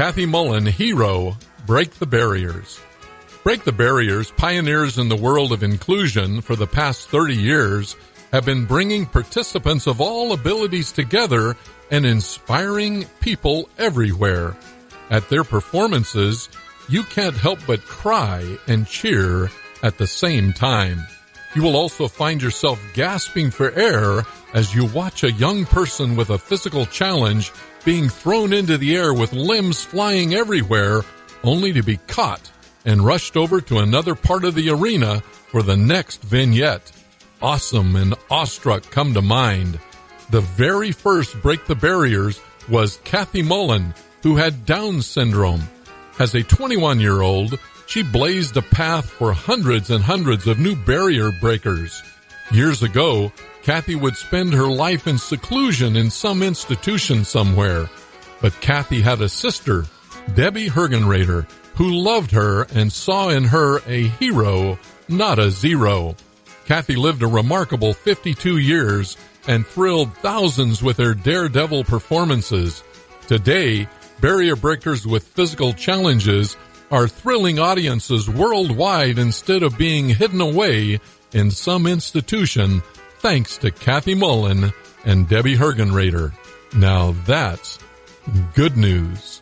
Kathy Mullen, hero, Break the Barriers. Break the Barriers, pioneers in the world of inclusion for the past 30 years, have been bringing participants of all abilities together and inspiring people everywhere. At their performances, you can't help but cry and cheer at the same time. You will also find yourself gasping for air as you watch a young person with a physical challenge being thrown into the air with limbs flying everywhere only to be caught and rushed over to another part of the arena for the next vignette. Awesome and awestruck come to mind. The very first Break the Barriers was Kathy Mullen, who had Down syndrome. As a 21 year old, she blazed a path for hundreds and hundreds of new barrier breakers. Years ago, Kathy would spend her life in seclusion in some institution somewhere. But Kathy had a sister, Debbie Hergenrader, who loved her and saw in her a hero, not a zero. Kathy lived a remarkable 52 years and thrilled thousands with her daredevil performances. Today, barrier breakers with physical challenges are thrilling audiences worldwide instead of being hidden away in some institution thanks to Kathy Mullen and Debbie Hergenrader. Now that's good news.